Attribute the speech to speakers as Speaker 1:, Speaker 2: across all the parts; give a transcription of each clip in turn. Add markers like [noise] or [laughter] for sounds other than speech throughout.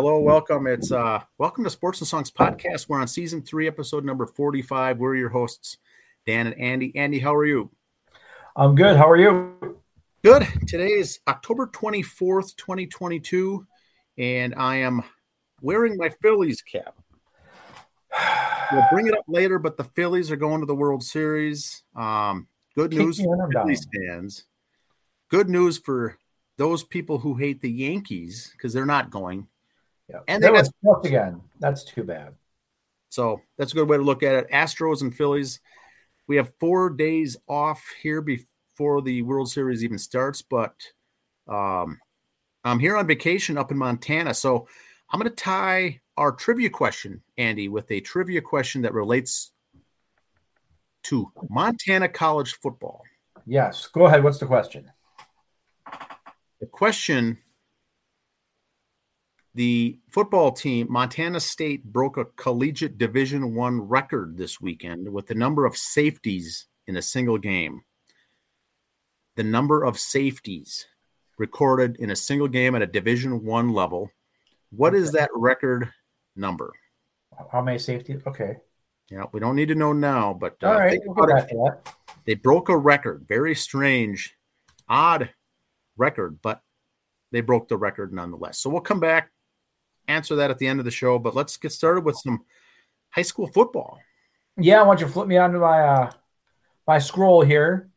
Speaker 1: hello, welcome. It's uh welcome to Sports and Songs podcast. We're on season three, episode number 45. We're your hosts, Dan and Andy. Andy, how are you?
Speaker 2: I'm good. How are you?
Speaker 1: Good. Today is October 24th, 2022, and I am wearing my Phillies cap. [sighs] We'll bring it up later, but the Phillies are going to the World Series. Um, good news for Phillies fans. Good news for those people who hate the Yankees because they're not going.
Speaker 2: Yeah. And they got again. That's too bad.
Speaker 1: So that's a good way to look at it. Astros and Phillies. We have four days off here before the World Series even starts, but um, I'm here on vacation up in Montana. So I'm going to tie our trivia question, Andy, with a trivia question that relates to Montana college football.
Speaker 2: Yes. Go ahead. What's the question?
Speaker 1: The question the football team montana state broke a collegiate division one record this weekend with the number of safeties in a single game. The number of safeties recorded in a single game at a division one level. What is that record number?
Speaker 2: How many safeties? Okay.
Speaker 1: Yeah we don't need to know now but
Speaker 2: uh, All right, we'll
Speaker 1: they broke a record very strange odd record, but they broke the record nonetheless. So we'll come back, answer that at the end of the show. But let's get started with some high school football.
Speaker 2: Yeah, I want you to flip me onto my uh my scroll here,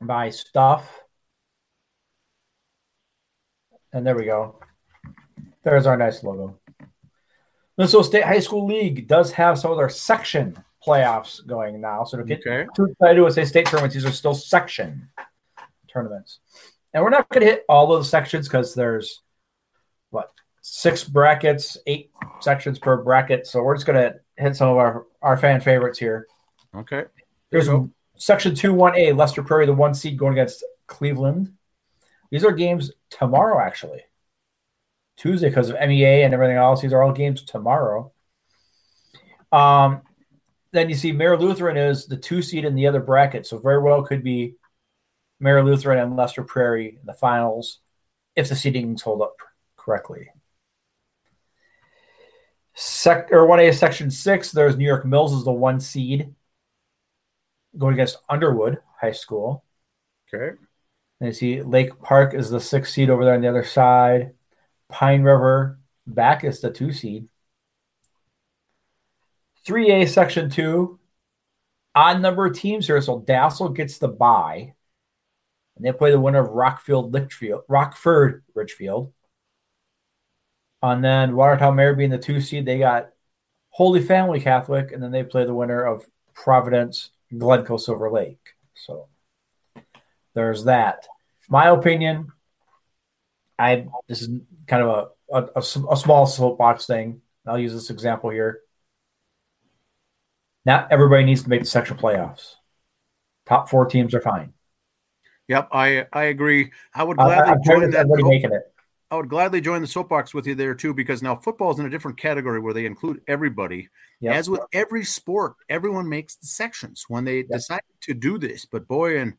Speaker 2: my stuff. And there we go. There's our nice logo. Minnesota State High School League does have some of their section playoffs going now. So to get okay. too excited with say state tournaments, these are still section tournaments. And we're not going to hit all those sections because there's what six brackets, eight sections per bracket. So we're just going to hit some of our, our fan favorites here.
Speaker 1: Okay.
Speaker 2: There's a section two, one A, Lester Prairie, the one seed going against Cleveland. These are games tomorrow, actually. Tuesday because of MEA and everything else. These are all games tomorrow. Um, then you see Mayer Lutheran is the two seed in the other bracket, so very well could be Mayer Lutheran and Lester Prairie in the finals if the seedings hold up correctly. Sec or 1A section six, there's New York Mills is the one seed going against Underwood High School.
Speaker 1: Okay.
Speaker 2: And you see Lake Park is the six seed over there on the other side. Pine River back is the two seed. 3A section two, odd number of teams here. So Dassel gets the bye and they play the winner of Rockfield Litchfield, Rockford Richfield. And then Watertown Mayer being the two seed, they got Holy Family Catholic, and then they play the winner of Providence Glencoe Silver Lake. So there's that. My opinion, I this is kind of a, a, a, small soapbox thing. I'll use this example here. Not everybody needs to make the section playoffs. Top four teams are fine.
Speaker 1: Yep, I I agree. I would gladly uh, join that.
Speaker 2: Making it.
Speaker 1: I would gladly join the soapbox with you there too, because now football is in a different category where they include everybody. Yep. As with every sport, everyone makes the sections when they yep. decide to do this. But boy, in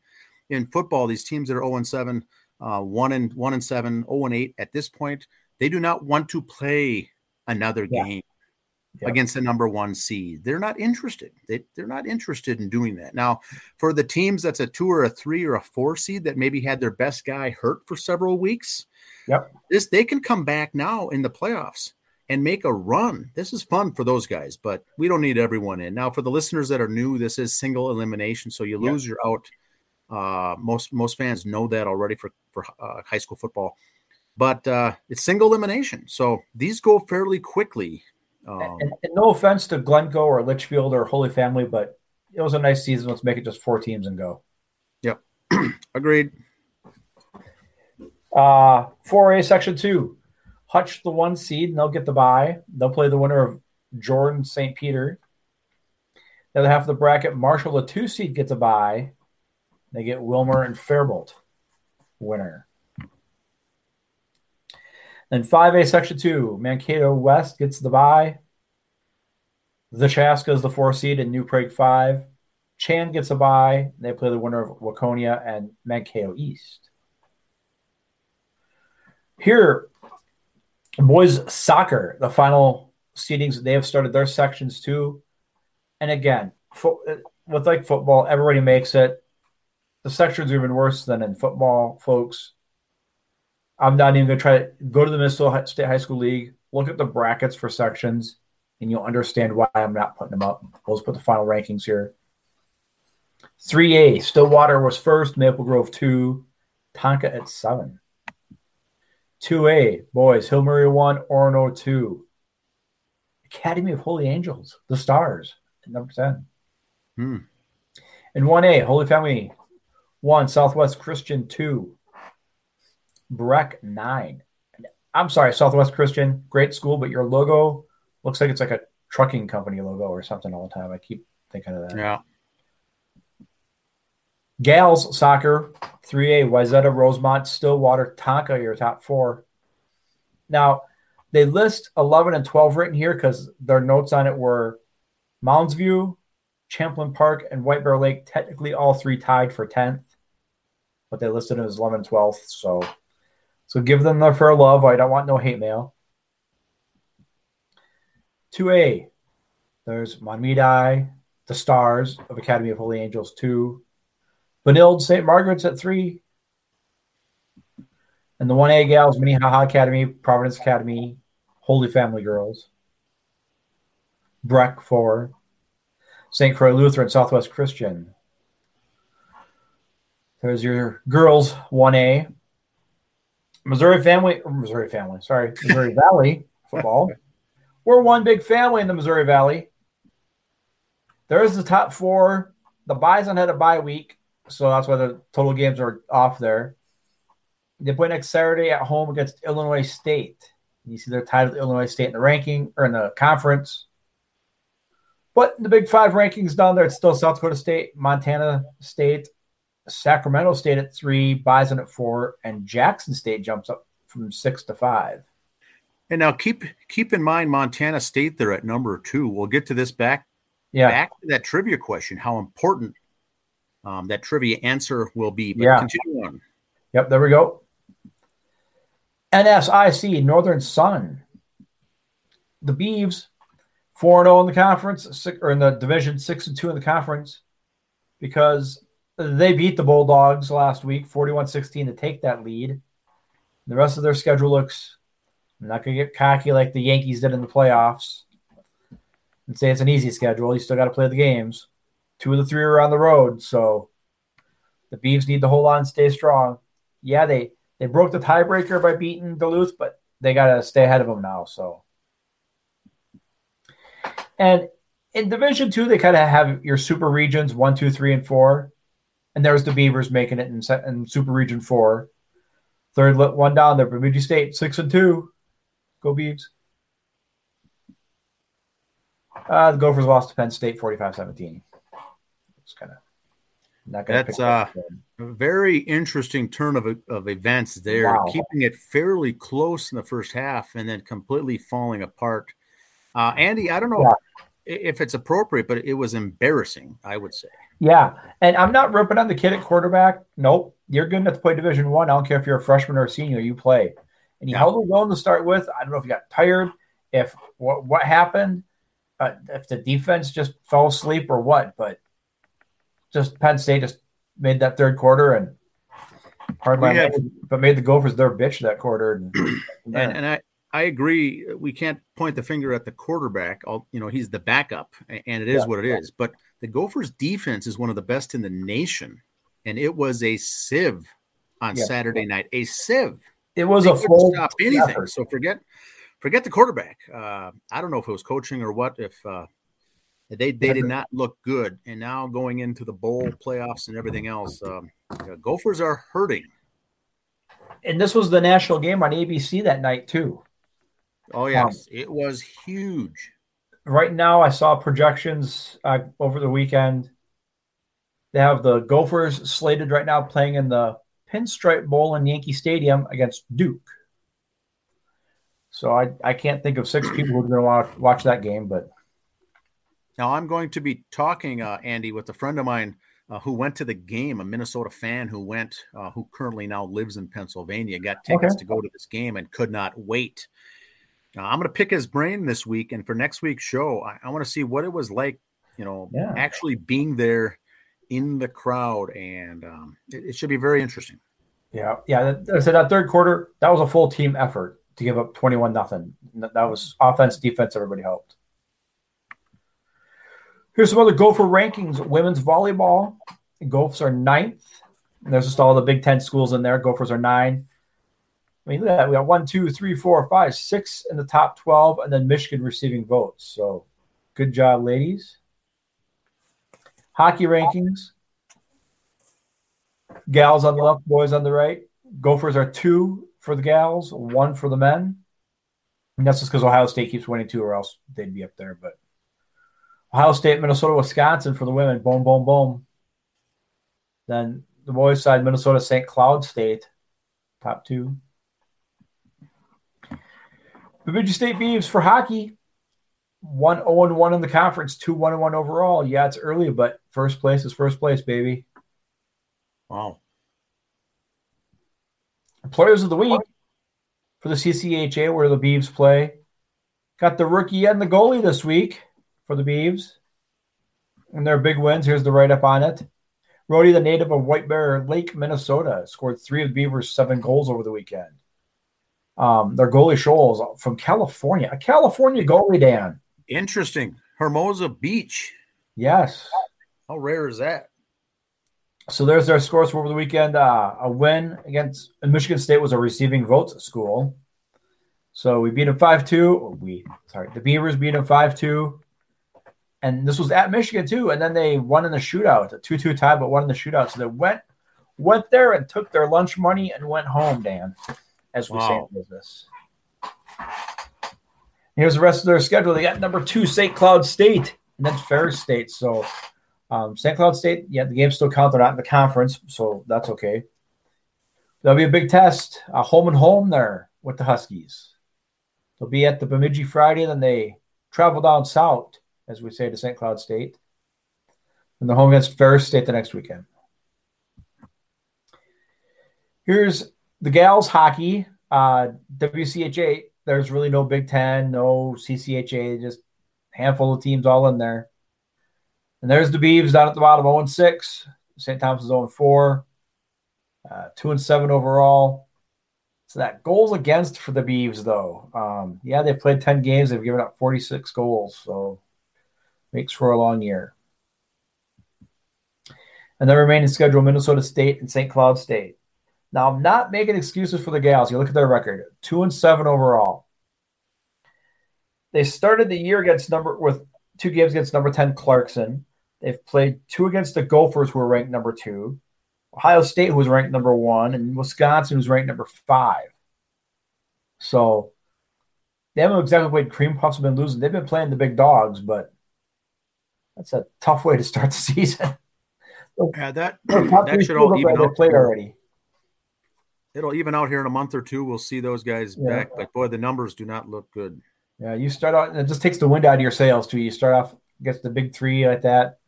Speaker 1: in football, these teams that are 0 and 7, uh, 1 and 1 and 7, 0 and 8 at this point, they do not want to play another yeah. game yep. against the number one seed. They're not interested. They, they're not interested in doing that. Now, for the teams that's a two or a three or a four seed that maybe had their best guy hurt for several weeks,
Speaker 2: yep.
Speaker 1: this they can come back now in the playoffs and make a run. This is fun for those guys, but we don't need everyone in. Now, for the listeners that are new, this is single elimination. So you lose, yep. you're out. Uh, most most fans know that already for for uh, high school football, but uh, it's single elimination. So these go fairly quickly.
Speaker 2: Um, and, and, no offense to Glencoe or Litchfield or Holy Family, but it was a nice season. Let's make it just four teams and go.
Speaker 1: Yep. [clears throat] Agreed.
Speaker 2: Uh, 4A Section 2. Hutch, the one seed, and they'll get the bye. They'll play the winner of Jordan St. Peter. The other half of the bracket, Marshall, the two seed, gets a bye. They get Willmar and Faribault winner. Then 5A Section 2, Mankato West gets the bye. The Chaska is the four seed in New Prague 5. Chan gets a bye. They play the winner of Waconia and Mankato East. Here, Boys soccer, the final seedings, they have started their sections too. And again, fo- with like football, everybody makes it. The sections are even worse than in football, folks. I'm not even going to try to go to the Minnesota State High School League, look at the brackets for sections, and you'll understand why I'm not putting them up. Let's put the final rankings here. 3A, Stillwater was first, Maple Grove 2, Tonka at 7. 2A, boys, Hill Murray 1, Orono 2. Academy of Holy Angels, the Stars, number 10.
Speaker 1: Hmm.
Speaker 2: And 1A, Holy Family 1, Southwest Christian 2, Breck 9. I'm sorry, Southwest Christian, great school, but your logo looks like it's like a trucking company logo or something all the time. I keep thinking of that.
Speaker 1: Yeah.
Speaker 2: Gals soccer, 3A, Wayzata, Rosemount, Stillwater, Tonka, your top four. Now, they list 11 and 12 written here because their notes on it were Mounds View, Champlin Park, and White Bear Lake, technically all three tied for 10th, but they listed it as 11 and 12th. So, so give them their fair love. I don't want no hate mail. 2A, there's Mahtomedi, the Stars of Academy of Holy Angels 2, Benilde St. Margaret's at three. And the 1A gals, Minnehaha Academy, Providence Academy, Holy Family Girls. Breck four. St. Croix Lutheran, Southwest Christian. There's your girls 1A. Missouri family, Missouri family, sorry, Missouri [laughs] Valley football. We're one big family in the Missouri Valley. There's the top four. The Bison had a bye week. So that's why the total games are off there. They play next Saturday at home against Illinois State. You see they're tied with Illinois State in the ranking or in the conference. But the Big Five rankings down there, it's still South Dakota State, Montana State, Sacramento State at three, Bison at four, and Jackson State jumps up from six to five.
Speaker 1: And now keep keep in mind Montana State there at number two. We'll get to this back.
Speaker 2: Yeah.
Speaker 1: Back to that trivia question, how important um, that trivia answer will be. But
Speaker 2: Yeah.
Speaker 1: continue on.
Speaker 2: Yep, there we go. NSIC, Northern Sun. The Beavs, 4 0 in the conference, six, or in the division, 6 and 2 in the conference, because they beat the Bulldogs last week, 41 16, to take that lead. The rest of their schedule looks, I'm not going to get cocky like the Yankees did in the playoffs and say it's an easy schedule. You still got to play the games. Two of the three are on the road, so the Beavs need to hold on stay strong. Yeah, they they broke the tiebreaker by beating Duluth, but they got to stay ahead of them now. So, and in Division Two, they kind of have your super regions one, two, three, and four, and there's the Beavers making it in, in Super Region Four. Third one down there, Bemidji State six and two. Go Beavs. Uh, the Gophers lost to Penn State 45-17. It's kind of not going to
Speaker 1: That's,
Speaker 2: pick.
Speaker 1: A very interesting turn of, of events there,
Speaker 2: Wow.
Speaker 1: keeping it fairly close in the first half and then completely falling apart. Uh, Andy, I don't know if, if it's appropriate, but it was embarrassing, I would say.
Speaker 2: Yeah, and I'm not ripping on the kid at quarterback. Nope, you're good enough to play Division One. I. don't care if you're a freshman or a senior. You play, and he
Speaker 1: Yeah.
Speaker 2: held it well to start with. I don't know if he got tired, if what what happened, uh, if the defense just fell asleep or what. But just Penn State just made that third quarter and hardly,
Speaker 1: have-
Speaker 2: but made the Gophers their bitch that quarter. And, [clears throat]
Speaker 1: And, and I, I agree. We can't point the finger at the quarterback. I'll, you know, he's the backup, and it is
Speaker 2: Yeah.
Speaker 1: what it is. But the Gophers' defense is one of the best in the nation, and it was a sieve on
Speaker 2: Yeah.
Speaker 1: Saturday night. A sieve.
Speaker 2: it was
Speaker 1: They
Speaker 2: a full
Speaker 1: stop anything.
Speaker 2: effort.
Speaker 1: So forget, forget the quarterback. Uh, I don't know if it was coaching or what. If uh, they they did not look good, and now going into the bowl playoffs and everything else, um, Gophers are hurting.
Speaker 2: And this was the national game on ABC that night too.
Speaker 1: Oh yes, it was huge.
Speaker 2: right now I saw projections uh, over the weekend. They have the Gophers slated right now playing in the Pinstripe Bowl in Yankee Stadium against Duke. So I, I can't think of six people who are going to watch, watch that game, but
Speaker 1: Now I'm going to be talking, uh, Andy, with a friend of mine uh, who went to the game, a Minnesota fan who went, uh, who currently now lives in Pennsylvania, got tickets
Speaker 2: Okay.
Speaker 1: to go to this game and could not wait. Now I'm going to pick his brain this week, and for next week's show, I, I want to see what it was like, you know, yeah. actually being there in the crowd, and um, it, it, should be very interesting.
Speaker 2: Yeah, yeah. I said that third quarter, that was a full team effort to give up 21 nothing. That was offense, defense. Everybody helped. Here's some other Gopher rankings. Women's volleyball, Gophers are ninth. And there's just all the Big Ten schools in there. Gophers are nine. I mean, look at that. We got one, two, three, four, five, six in the top 12, and then Michigan receiving votes. So good job, ladies. Hockey rankings. Gals on the left, boys on the right. Gophers are two for the gals, one for the men. And that's just because Ohio State keeps winning two, or else they'd be up there. But Ohio State, Minnesota, Wisconsin for the women. Boom, boom, boom. Then the boys' side, Minnesota, St. Cloud State, top two. Bemidji State Beavs for hockey, one 0 1 in the conference, 2 1 1 overall. Yeah, it's early, but first place is first place, baby.
Speaker 1: Wow.
Speaker 2: Players of the week for the CCHA, where the Beavs play. Got the rookie and the goalie this week for the Beavs. And their big wins. Here's the write up on it. Rody, the native of White Bear Lake, Minnesota, scored three of the Beavers' seven goals over the weekend. Um, their goalie Shoals from California, a California goalie, Dan.
Speaker 1: Interesting. Hermosa Beach.
Speaker 2: Yes.
Speaker 1: How rare is that?
Speaker 2: So there's their scores for over the weekend. Uh, a win against Michigan State was a receiving votes school. So we beat them 5 2. We, sorry, the Beavers beat them 5 2. And this was at Michigan too. And then they won in the shootout, a 2 2 tie, but won in the shootout. So they went went there and took their lunch money and went home, Dan as we wow. say in business. Here's the rest of their schedule. They got number two, St. Cloud State, and then Ferris State. So um, St. Cloud State, yeah, the games still count. They're not in the conference, so that's okay. That'll be a big test. Uh, home and home there with the Huskies. They'll be at the Bemidji Friday, then they travel down south, as we say, to St. Cloud State. And they're home against Ferris State the next weekend. Here's the gals hockey, uh, WCHA, there's really no Big Ten, no CCHA, just handful of teams all in there. And there's the Beavs down at the bottom, 0 and 6. St. Thomas is 0 and 4, uh, 2 and 7 overall. So that goals against for the Beavs, though. Um, yeah, they've played 10 games, they've given up 46 goals. So makes for a long year. And the remaining schedule Minnesota State and St. Cloud State. Now, I'm not making excuses for the gals. You look at their record, two and seven overall. They started the year against number with two games against number 10 Clarkson. They've played two against the Gophers, who are ranked number two, Ohio State, who was ranked number one, and Wisconsin, who's ranked number five. So they haven't exactly played cream puffs, have been losing. They've been playing the big dogs, but that's a tough way to start the [laughs] season.
Speaker 1: Yeah, that, [clears throat] that should all even
Speaker 2: out. played already
Speaker 1: it'll even out here in a month or two. We'll see those guys yeah. back, but boy, the numbers do not look good.
Speaker 2: Yeah, you start out, and it just takes the wind out of your sails too. You start off against the big three like that.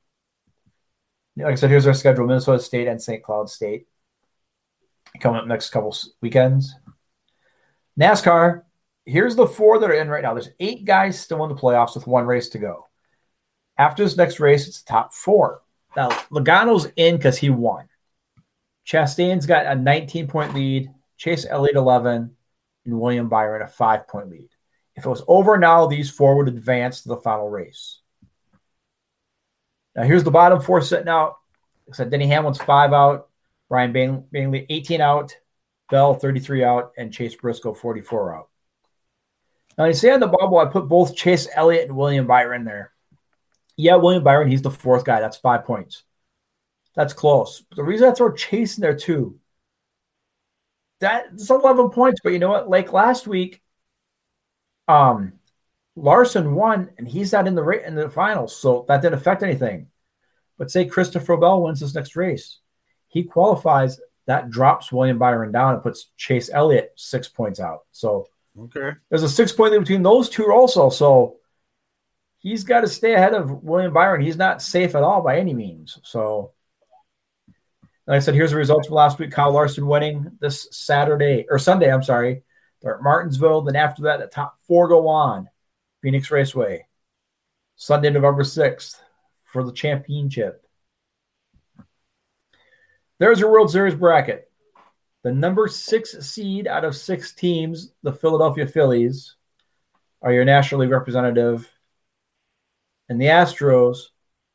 Speaker 2: Like I said, here's our schedule: Minnesota State and St. Cloud State coming up next couple weekends. NASCAR. Here's the four that are in right now. There's eight guys still in the playoffs with one race to go. After this next race, it's the top four. Now Logano's in because he won. Chastain's got a 19 point lead, Chase Elliott 11, and William Byron a five point lead. If it was over now, these four would advance to the final race. Now, here's the bottom four sitting out. Except Denny Hamlin's five out, Ryan Blaney 18 out, Bell 33 out, and Chase Briscoe 44 out. Now, you see on the bubble, I put both Chase Elliott and William Byron there. Yeah, William Byron, he's the fourth guy. That's five points. That's close. The reason I throw Chase in there too, that's 11 points. But you know what? Like last week, um, Larson won, and he's not in the in the finals, so that didn't affect anything. But say Christopher Bell wins this next race, he qualifies. That drops William Byron down and puts Chase Elliott six points out. So
Speaker 1: okay,
Speaker 2: there's a six point lead between those two also. So he's got to stay ahead of William Byron. He's not safe at all by any means. So like I said, here's the results from last week. Kyle Larson winning this Saturday or Sunday. I'm sorry. They're at Martinsville. Then after that, the top four go on. Phoenix Raceway. Sunday, November 6th for the championship. There's your World Series bracket. The number six seed out of six teams, the Philadelphia Phillies, are your National League representative. And the Astros,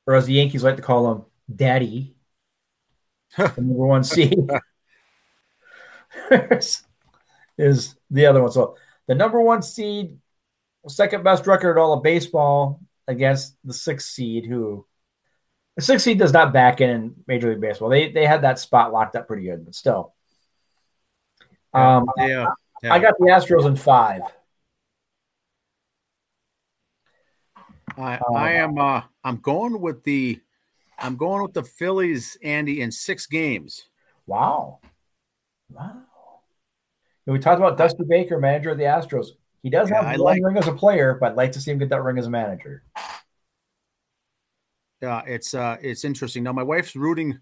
Speaker 2: or as the Yankees like to call them, Daddy, the number one seed, [laughs] is the other one. So the number one seed, second best record all of baseball against the sixth seed, who the sixth seed does not back in in Major League Baseball. They they had that spot locked up pretty good, but still. Um, yeah, yeah. I got the Astros in five.
Speaker 1: I, uh, I am uh, I'm going with the I'm going with the Phillies, Andy, in six games.
Speaker 2: Wow. Wow. We talked about Dusty Baker, manager of the Astros. He does yeah, have I one like, ring as a player, but I'd like to see him get that ring as a manager.
Speaker 1: Yeah, it's uh it's interesting. Now my wife's rooting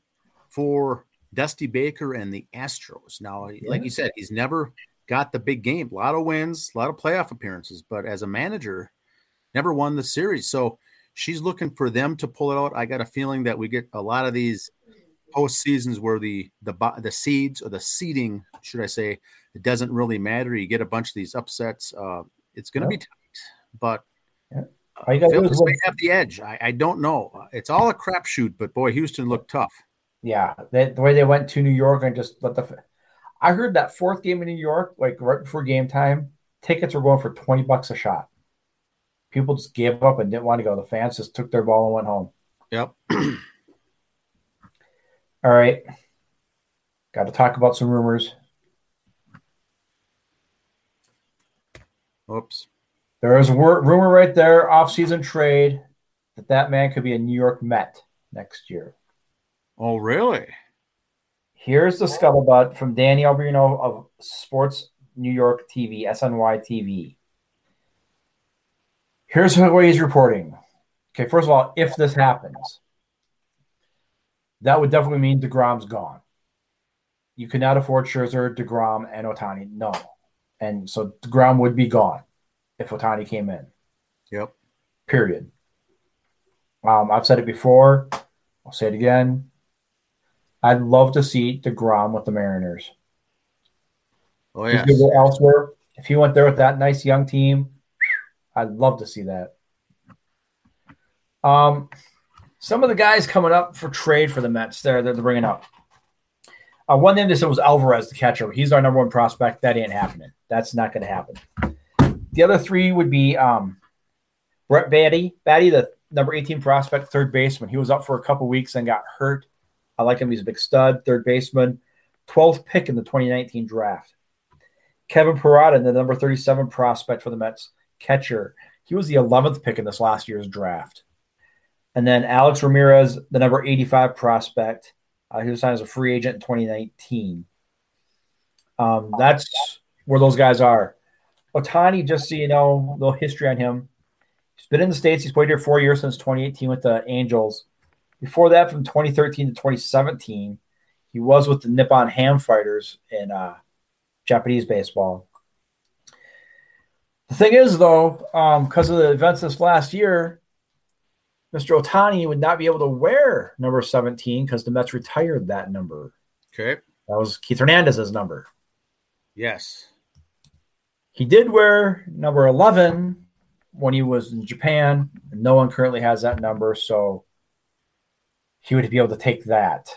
Speaker 1: for Dusty Baker and the Astros. Now, yeah. like you said, he's never got the big game. A lot of wins, a lot of playoff appearances, but as a manager, never won the series. So she's looking for them to pull it out. I got a feeling that we get a lot of these post seasons where the the the seeds or the seeding, should I say, it doesn't really matter. You get a bunch of these upsets. Uh, it's going to be tight, but yeah. uh, Phillies may have the edge. I, I, don't know. It's all a crapshoot, but boy, Houston looked tough.
Speaker 2: Yeah, they, the way they went to New York and just let the. I heard that fourth game in New York, like right before game time, tickets were going for twenty bucks a shot people just gave up and didn't want to go. The fans just took their ball and went home.
Speaker 1: Yep. [clears throat]
Speaker 2: All right. Got to talk about some rumors.
Speaker 1: Oops.
Speaker 2: There is a rumor right there, off-season trade, that that man could be a New York Met next year.
Speaker 1: Oh, really?
Speaker 2: Here's the scuttlebutt from Danny Alberino of Sports New York TV, SNY TV. Here's what he's reporting. Okay, first of all, if this happens, that would definitely mean DeGrom's gone. You cannot afford Scherzer, DeGrom, and Ohtani. No. And so DeGrom would be gone if Ohtani came in.
Speaker 1: Yep.
Speaker 2: Period. Um, I've said it before. I'll say it again. I'd love to see DeGrom with the Mariners.
Speaker 1: Oh, yeah.
Speaker 2: Elsewhere. If he went there with that nice young team, I'd love to see that. Um, some of the guys coming up for trade for the Mets there that they're bringing up. Uh, one name they said was Alvarez, the catcher. He's our number one prospect. That ain't happening. That's not going to happen. The other three would be um, Brett Baty, Baty, the number 18 prospect, third baseman. He was up for a couple weeks and got hurt. I like him. He's a big stud, third baseman, 12th pick in the 2019 draft. Kevin Parada, the number 37 prospect for the Mets catcher. He was the 11th pick in this last year's draft. And then Alex Ramirez, the number 85 prospect. Uh, he was signed as a free agent in 2019. Um, that's where those guys are. Ohtani, just so you know, a little history on him. He's been in the States. He's played here four years since 2018 with the Angels. Before that, from 2013 to 2017, he was with the Nippon Ham Fighters in uh, Japanese baseball. The thing is, though, because um, of the events this last year, Mr. Ohtani would not be able to wear number 17 because the Mets retired that number.
Speaker 1: Okay.
Speaker 2: That was Keith Hernandez's number.
Speaker 1: Yes.
Speaker 2: He did wear number 11 when he was in Japan. No one currently has that number, so he would be able to take that.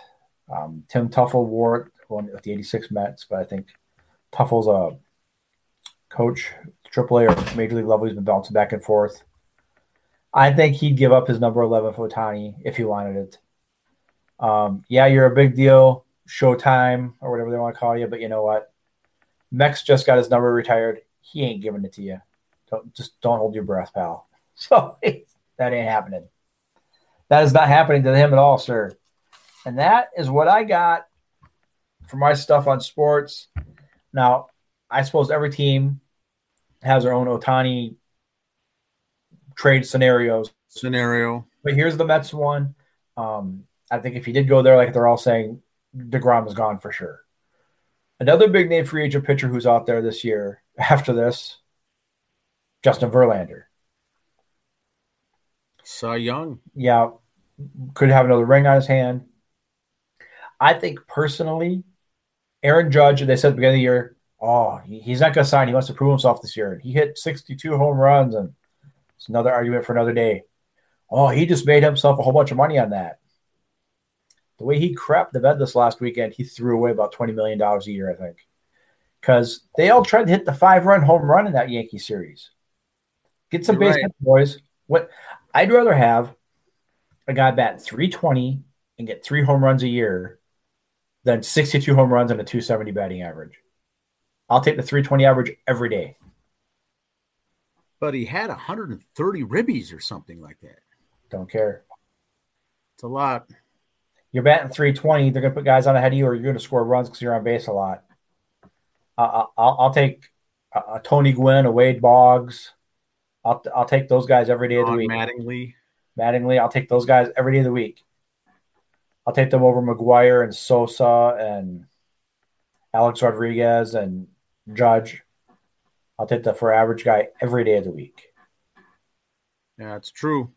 Speaker 2: Um, Tim Teufel wore it with the 86 Mets, but I think Teufel's a coach AAA or Major League level. He's been bouncing back and forth. I think he'd give up his number 11 for Ohtani if he wanted it. Um, yeah, you're a big deal, Showtime or whatever they want to call you, but you know what? Mex just got his number retired. He ain't giving it to you. Don't, just don't hold your breath, pal. [laughs] So that ain't happening. That is not happening to him at all, sir. And that is what I got for my stuff on sports. Now, I suppose every team has their own Ohtani trade scenarios.
Speaker 1: Scenario.
Speaker 2: But here's the Mets one. Um, I think if he did go there, like they're all saying, DeGrom is gone for sure. Another big name free agent pitcher who's out there this year [laughs] after this, Justin Verlander.
Speaker 1: Cy Young.
Speaker 2: Yeah, could have another ring on his hand. I think personally, Aaron Judge, they said at the beginning of the year, oh, he's not going to sign. He wants to prove himself this year. He hit 62 home runs, and it's another argument for another day. Oh, he just made himself a whole bunch of money on that. The way he crept the bed this last weekend, he threw away about $20 million a year, I think. Because they all tried to hit the five run home run in that Yankee series. Get some base right. boys. What I'd rather have a guy bat 320 and get three home runs a year than 62 home runs and a 270 batting average. I'll take the 320 average every day.
Speaker 1: But he had 130 ribbies or something like that.
Speaker 2: Don't care.
Speaker 1: It's a lot.
Speaker 2: You're batting 320. They're going to put guys on ahead of you, or you're going to score runs because you're on base a lot. Uh, I'll, I'll, take a, a, Tony Gwynn, a Wade Boggs. I'll, I'll take those guys every day of the week.
Speaker 1: Mattingly.
Speaker 2: Mattingly. I'll take those guys every day of the week. I'll take them over McGwire and Sosa and Alex Rodriguez and Judge. I'll take the for average guy every day of the week.
Speaker 1: Yeah, it's true.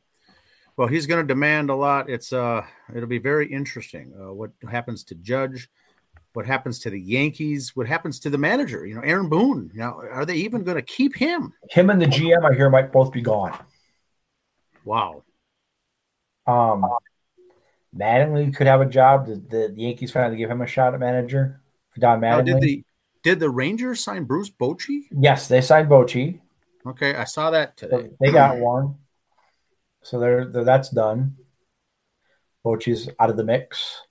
Speaker 1: Well, he's going to demand a lot. It's uh, it'll be very interesting. Uh, what happens to Judge? What happens to the Yankees? What happens to the manager? You know, Aaron Boone. Now, are they even going to keep him?
Speaker 2: Him and the GM, I hear, might both be gone.
Speaker 1: Wow.
Speaker 2: Um, Mattingly could have a job. The, the, Yankees finally give him a shot at manager. For Don Mattingly. Now,
Speaker 1: did the did the Rangers sign Bruce Bochy?
Speaker 2: Yes, they signed Bochy.
Speaker 1: Okay, I saw that today.
Speaker 2: They got [clears throat] one, so they're, they're that's done. Bochy's out of the mix.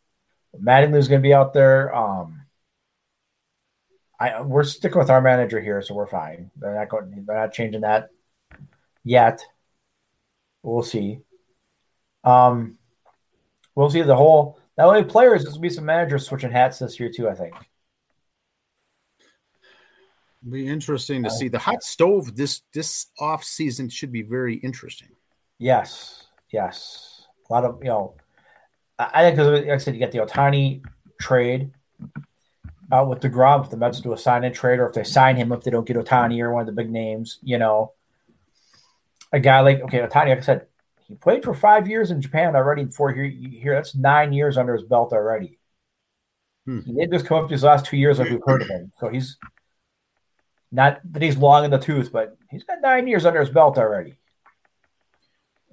Speaker 2: Mattingly's going to be out there. Um, I we're sticking with our manager here, so we're fine. They're not going. They're not changing that yet. We'll see. Um, we'll see the whole. Not only players, there's gonna be some managers switching hats this year too. I think.
Speaker 1: Be interesting to uh, see the hot stove this this off season should be very interesting.
Speaker 2: Yes, yes, a lot of you know. I think because like I said, you get the Ohtani trade uh, with Degrom. If the Mets do a sign in trade, or if they sign him, if they don't get Ohtani or one of the big names, you know, a guy like okay, Ohtani, Like I said, he played for five years in Japan already. Before here, here that's nine years under his belt already. Hmm. He did just come up these last two years like we've heard of him. So he's not that he's long in the tooth, but he's got nine years under his belt already.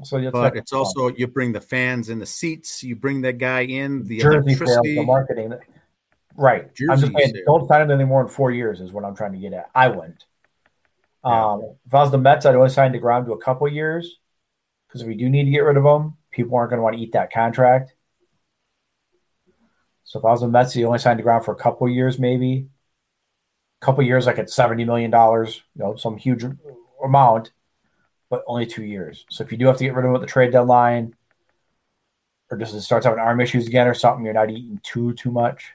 Speaker 1: So but it's also you bring the fans in the seats, you bring that guy in the Jersey
Speaker 2: sales, the marketing. Right. Jersey I'm just saying, don't sign him anymore in four years is what I'm trying to get at. I wouldn't. Yeah. Um, if I was the Mets, I'd only sign DeGrom to a couple years because if we do need to get rid of him, people aren't going to want to eat that contract. So if I was the Mets, you only signed DeGrom for a couple years, maybe couple years, like at seventy million dollars, you know, some huge amount, but only two years. So if you do have to get rid of him at the trade deadline, or just it starts having arm issues again or something, you're not eating too too much.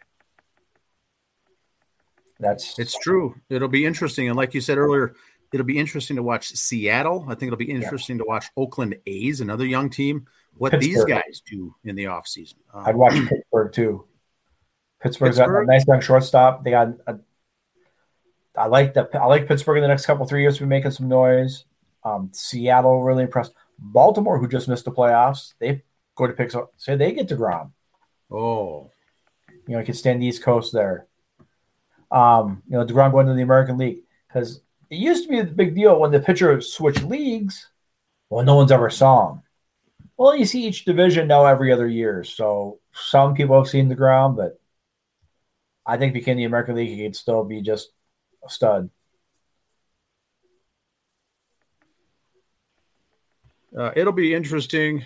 Speaker 2: That's
Speaker 1: it's true. It'll be interesting, and like you said earlier, it'll be interesting to watch Seattle. I think it'll be interesting yeah. to watch Oakland A's, another young team, what Pittsburgh. these guys do in the offseason.
Speaker 2: Um, I'd watch Pittsburgh too. Pittsburgh's Pittsburgh? got a nice young shortstop. They got a, I like that. I like Pittsburgh in the next couple three years to be making some noise. Um, Seattle really impressed. Baltimore, who just missed the playoffs, they go to pick up. Say they get DeGrom.
Speaker 1: Oh,
Speaker 2: you know, I can stand the East Coast there. Um, you know, DeGrom going to the American League because it used to be a big deal when the pitcher switched leagues. Well, no one's ever saw him. Well, you see each division now every other year. So some people have seen the DeGrom, but I think if he came to the American League, he could still be just a stud.
Speaker 1: Uh, it'll be interesting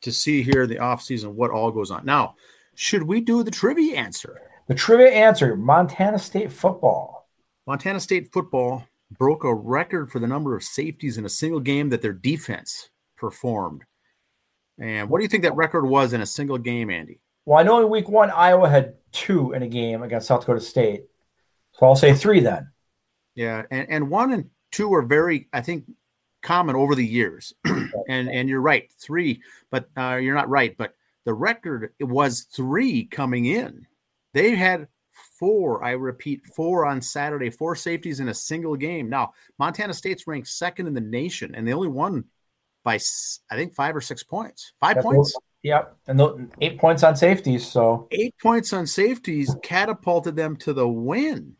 Speaker 1: to see here in the offseason what all goes on. Now, should we do the trivia answer?
Speaker 2: The trivia answer Montana State football.
Speaker 1: Montana State football broke a record for the number of safeties in a single game that their defense performed. And what do you think that record was in a single game, Andy?
Speaker 2: Well, I know in week one, Iowa had two in a game against South Dakota State. So I'll say three then.
Speaker 1: Yeah. And, and one and two are very, I think, common over the years. [clears throat] and and you're right, three, but uh, you're not right. But the record was three coming in. They had four. I repeat, four on Saturday, four safeties in a single game. Now, Montana State's ranked second in the nation, and they only won by, I think, five or six points. Five That's points.
Speaker 2: Yep, and eight points on safeties. So
Speaker 1: eight points on safeties catapulted them to the win.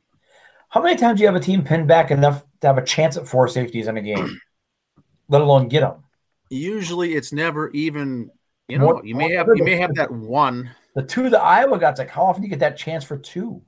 Speaker 2: How many times do you have a team pinned back enough to have a chance at four safeties in a game, [clears throat] let alone get them?
Speaker 1: Usually, it's never even. You know, more, you may have you may have that one.
Speaker 2: The two the Iowa got, like how often do you get that chance for two?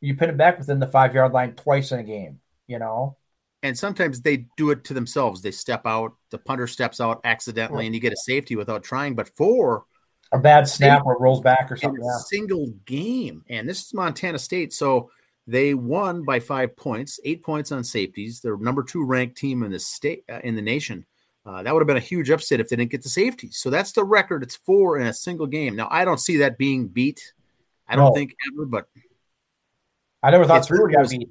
Speaker 2: You pin it back within the five yard line twice in a game. You know,
Speaker 1: and sometimes they do it to themselves. They step out, the punter steps out accidentally, and you get a safety without trying. But four,
Speaker 2: a bad snap or rolls back or something.
Speaker 1: Yeah. single game, and this is Montana State, so they won by five points, eight points on safeties. They're number two ranked team in the state uh, in the nation. Uh, that would have been a huge upset if they didn't get the safeties. So that's the record. It's four in a single game. Now I don't see that being beat. I don't no. think ever, but
Speaker 2: I never thought three would get beat.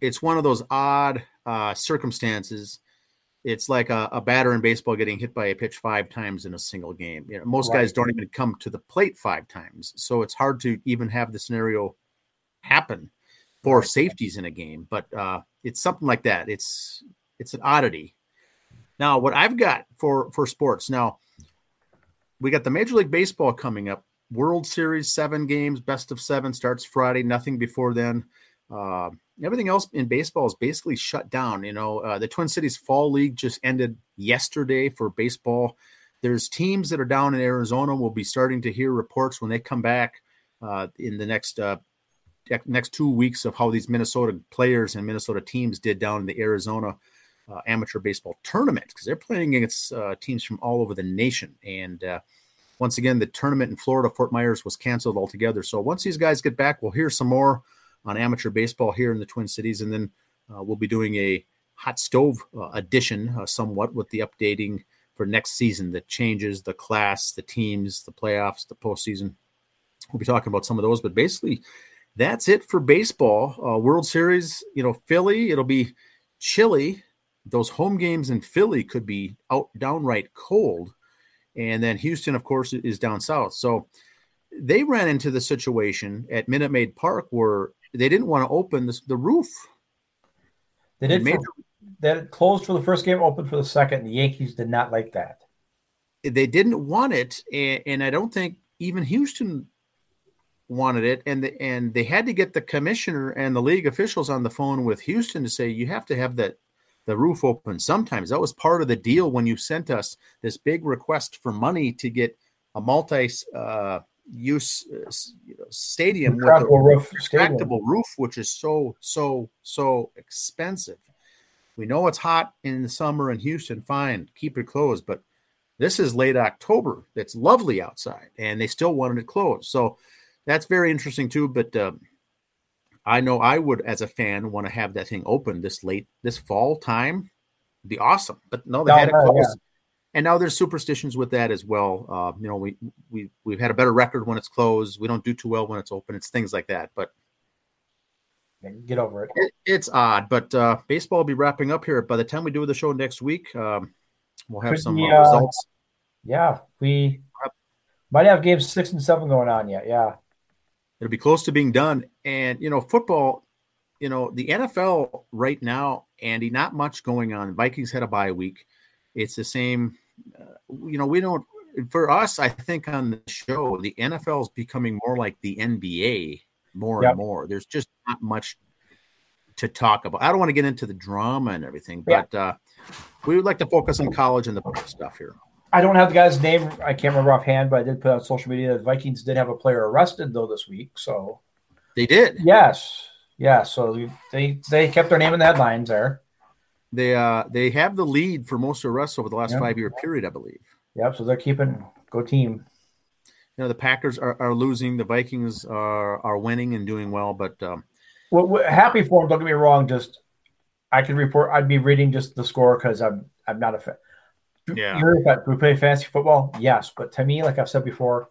Speaker 1: It's one of those odd uh, circumstances, it's like a, a, batter in baseball getting hit by a pitch five times in a single game. You know, most right. guys don't even come to the plate five times, so it's hard to even have the scenario happen for safeties in a game. But uh, it's something like that. It's it's an oddity. Now, what I've got for for sports now, we got the Major League Baseball coming up. World Series, seven games, best of seven starts Friday. Nothing before then. Uh, everything else in baseball is basically shut down. You know, uh, the Twin Cities Fall League just ended yesterday for baseball. There's teams that are down in Arizona. We'll be starting to hear reports when they come back uh, in the next uh, next two weeks of how these Minnesota players and Minnesota teams did down in the Arizona uh, amateur baseball tournament because they're playing against uh, teams from all over the nation. And once again, the tournament in Florida, Fort Myers, was canceled altogether. So once these guys get back, we'll hear some more on amateur baseball here in the Twin Cities, and then uh, we'll be doing a hot stove uh, edition, uh, somewhat with the updating for next season, the changes, the class, the teams, the playoffs, the postseason. We'll be talking about some of those, but basically, that's it for baseball. Uh, World Series, you know, Philly, it'll be chilly. Those home games in Philly could be out downright cold. And then Houston, of course, is down south. So they ran into the situation at Minute Maid Park where they didn't want to open this, the roof.
Speaker 2: They did. That closed for the first game, opened for the second. the Yankees did not like that.
Speaker 1: They didn't want it, and, and I don't think even Houston wanted it. And the, and they had to get the commissioner and the league officials on the phone with Houston to say you have to have that the roof open. Sometimes that was part of the deal when you sent us this big request for money to get a multi uh, use uh, you know, stadium with a roof, retractable roof, which is so so so expensive. We know it's hot in the summer in Houston. Fine, keep it closed, but this is late October. It's lovely outside, and they still wanted it closed. So that's very interesting too. But um, I know I would, as a fan, want to have that thing open this late this fall time. It'd be awesome, but no, they no, had it closed. Yeah and now there's superstitions with that as well. Uh, you know, we we we've had a better record when it's closed. We don't do too well when it's open. It's things like that. But
Speaker 2: get over it.
Speaker 1: it it's odd, but uh, baseball will be wrapping up here. By the time we do the show next week, um, we'll have Could some uh, results.
Speaker 2: Yeah, we might have games six and seven going on yet. Yeah,
Speaker 1: it'll be close to being done. And you know, football. You know, the NFL right now, Andy, not much going on. Vikings had a bye week. It's the same uh, you know, we don't. For us, I think on the show, the NFL is becoming more like the NBA more yep. and more. There's just not much to talk about. I don't want to get into the drama and everything, but yeah. uh, we would like to focus on college and the stuff here.
Speaker 2: I don't have the guy's name. I can't remember offhand, but I did put on social media that Vikings did have a player arrested though this week. So
Speaker 1: they did.
Speaker 2: Yes. Yeah. So they they kept their name in the headlines there.
Speaker 1: They uh they have the lead for most arrests over the last five year period, I believe.
Speaker 2: Yep. So they're keeping go team.
Speaker 1: You know the Packers are, are losing, the Vikings are are winning and doing well, but um,
Speaker 2: well, happy for them. Don't get me wrong. Just I can report. I'd be reading just the score because I'm I'm not a fan.
Speaker 1: Yeah.
Speaker 2: Do we play fantasy football? Yes, but to me, like I've said before,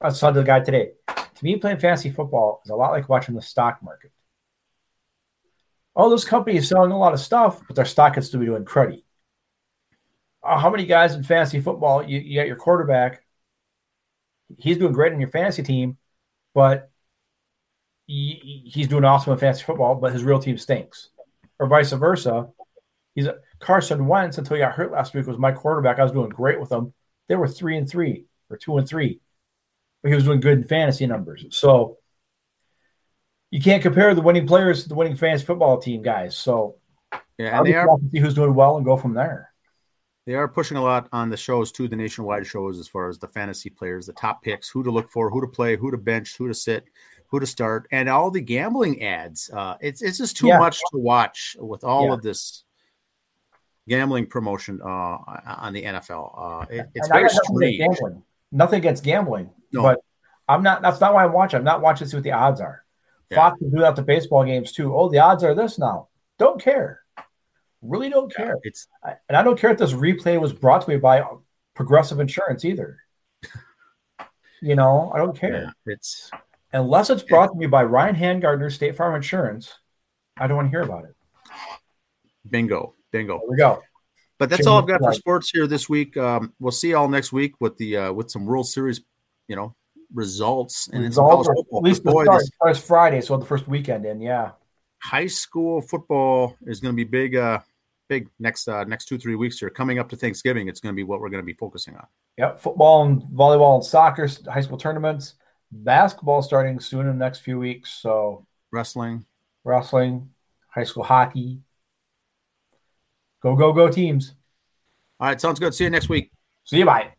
Speaker 2: I saw the guy today. To me, playing fantasy football is a lot like watching the stock market oh, this company is selling a lot of stuff, but their stock is still be doing cruddy. Uh, how many guys in fantasy football you, you got your quarterback? He's doing great on your fantasy team, but he, he's doing awesome in fantasy football, but his real team stinks, or vice versa. He's a, Carson Wentz until he got hurt last week was my quarterback. I was doing great with him. They were three and three or two and three, but he was doing good in fantasy numbers. So you can't compare the winning players to the winning fantasy football team guys. So
Speaker 1: yeah, and they are
Speaker 2: see who's doing well and go from there.
Speaker 1: They are pushing a lot on the shows too, the nationwide shows, as far as the fantasy players, the top picks, who to look for, who to play, who to bench, who to sit, who to start, and all the gambling ads. Uh, it's it's just too yeah. much to watch with all yeah. of this gambling promotion uh, on the NFL. Uh, it, it's very strange.
Speaker 2: Nothing against gambling, no. but I'm not. That's not why I'm watching. I'm not watching to see what the odds are. Yeah. Fox will do that to baseball games too. Oh, the odds are this now. Don't care. Really don't care. Yeah, it's and I don't care if this replay was brought to me by Progressive Insurance either. [laughs] you know, I don't care.
Speaker 1: Yeah, it's
Speaker 2: unless it's brought to me by Ryan Handgardner, State Farm Insurance. I don't want to hear about it.
Speaker 1: Bingo, bingo.
Speaker 2: There we go.
Speaker 1: But that's all I've got for sports here this week. Um, we'll see y'all next week with the uh, with some World Series, you know, results and
Speaker 2: results. At least the boy, start starts Friday, so the first weekend in, yeah.
Speaker 1: High school football is going to be big. Uh, big next uh, next two three weeks here. Coming up to Thanksgiving, it's going to be what we're going to be focusing on.
Speaker 2: Yep, football and volleyball and soccer, high school tournaments, basketball starting soon in the next few weeks. So
Speaker 1: wrestling,
Speaker 2: wrestling, high school hockey. Go go go teams!
Speaker 1: All right, sounds good. See you next week.
Speaker 2: See you. Bye.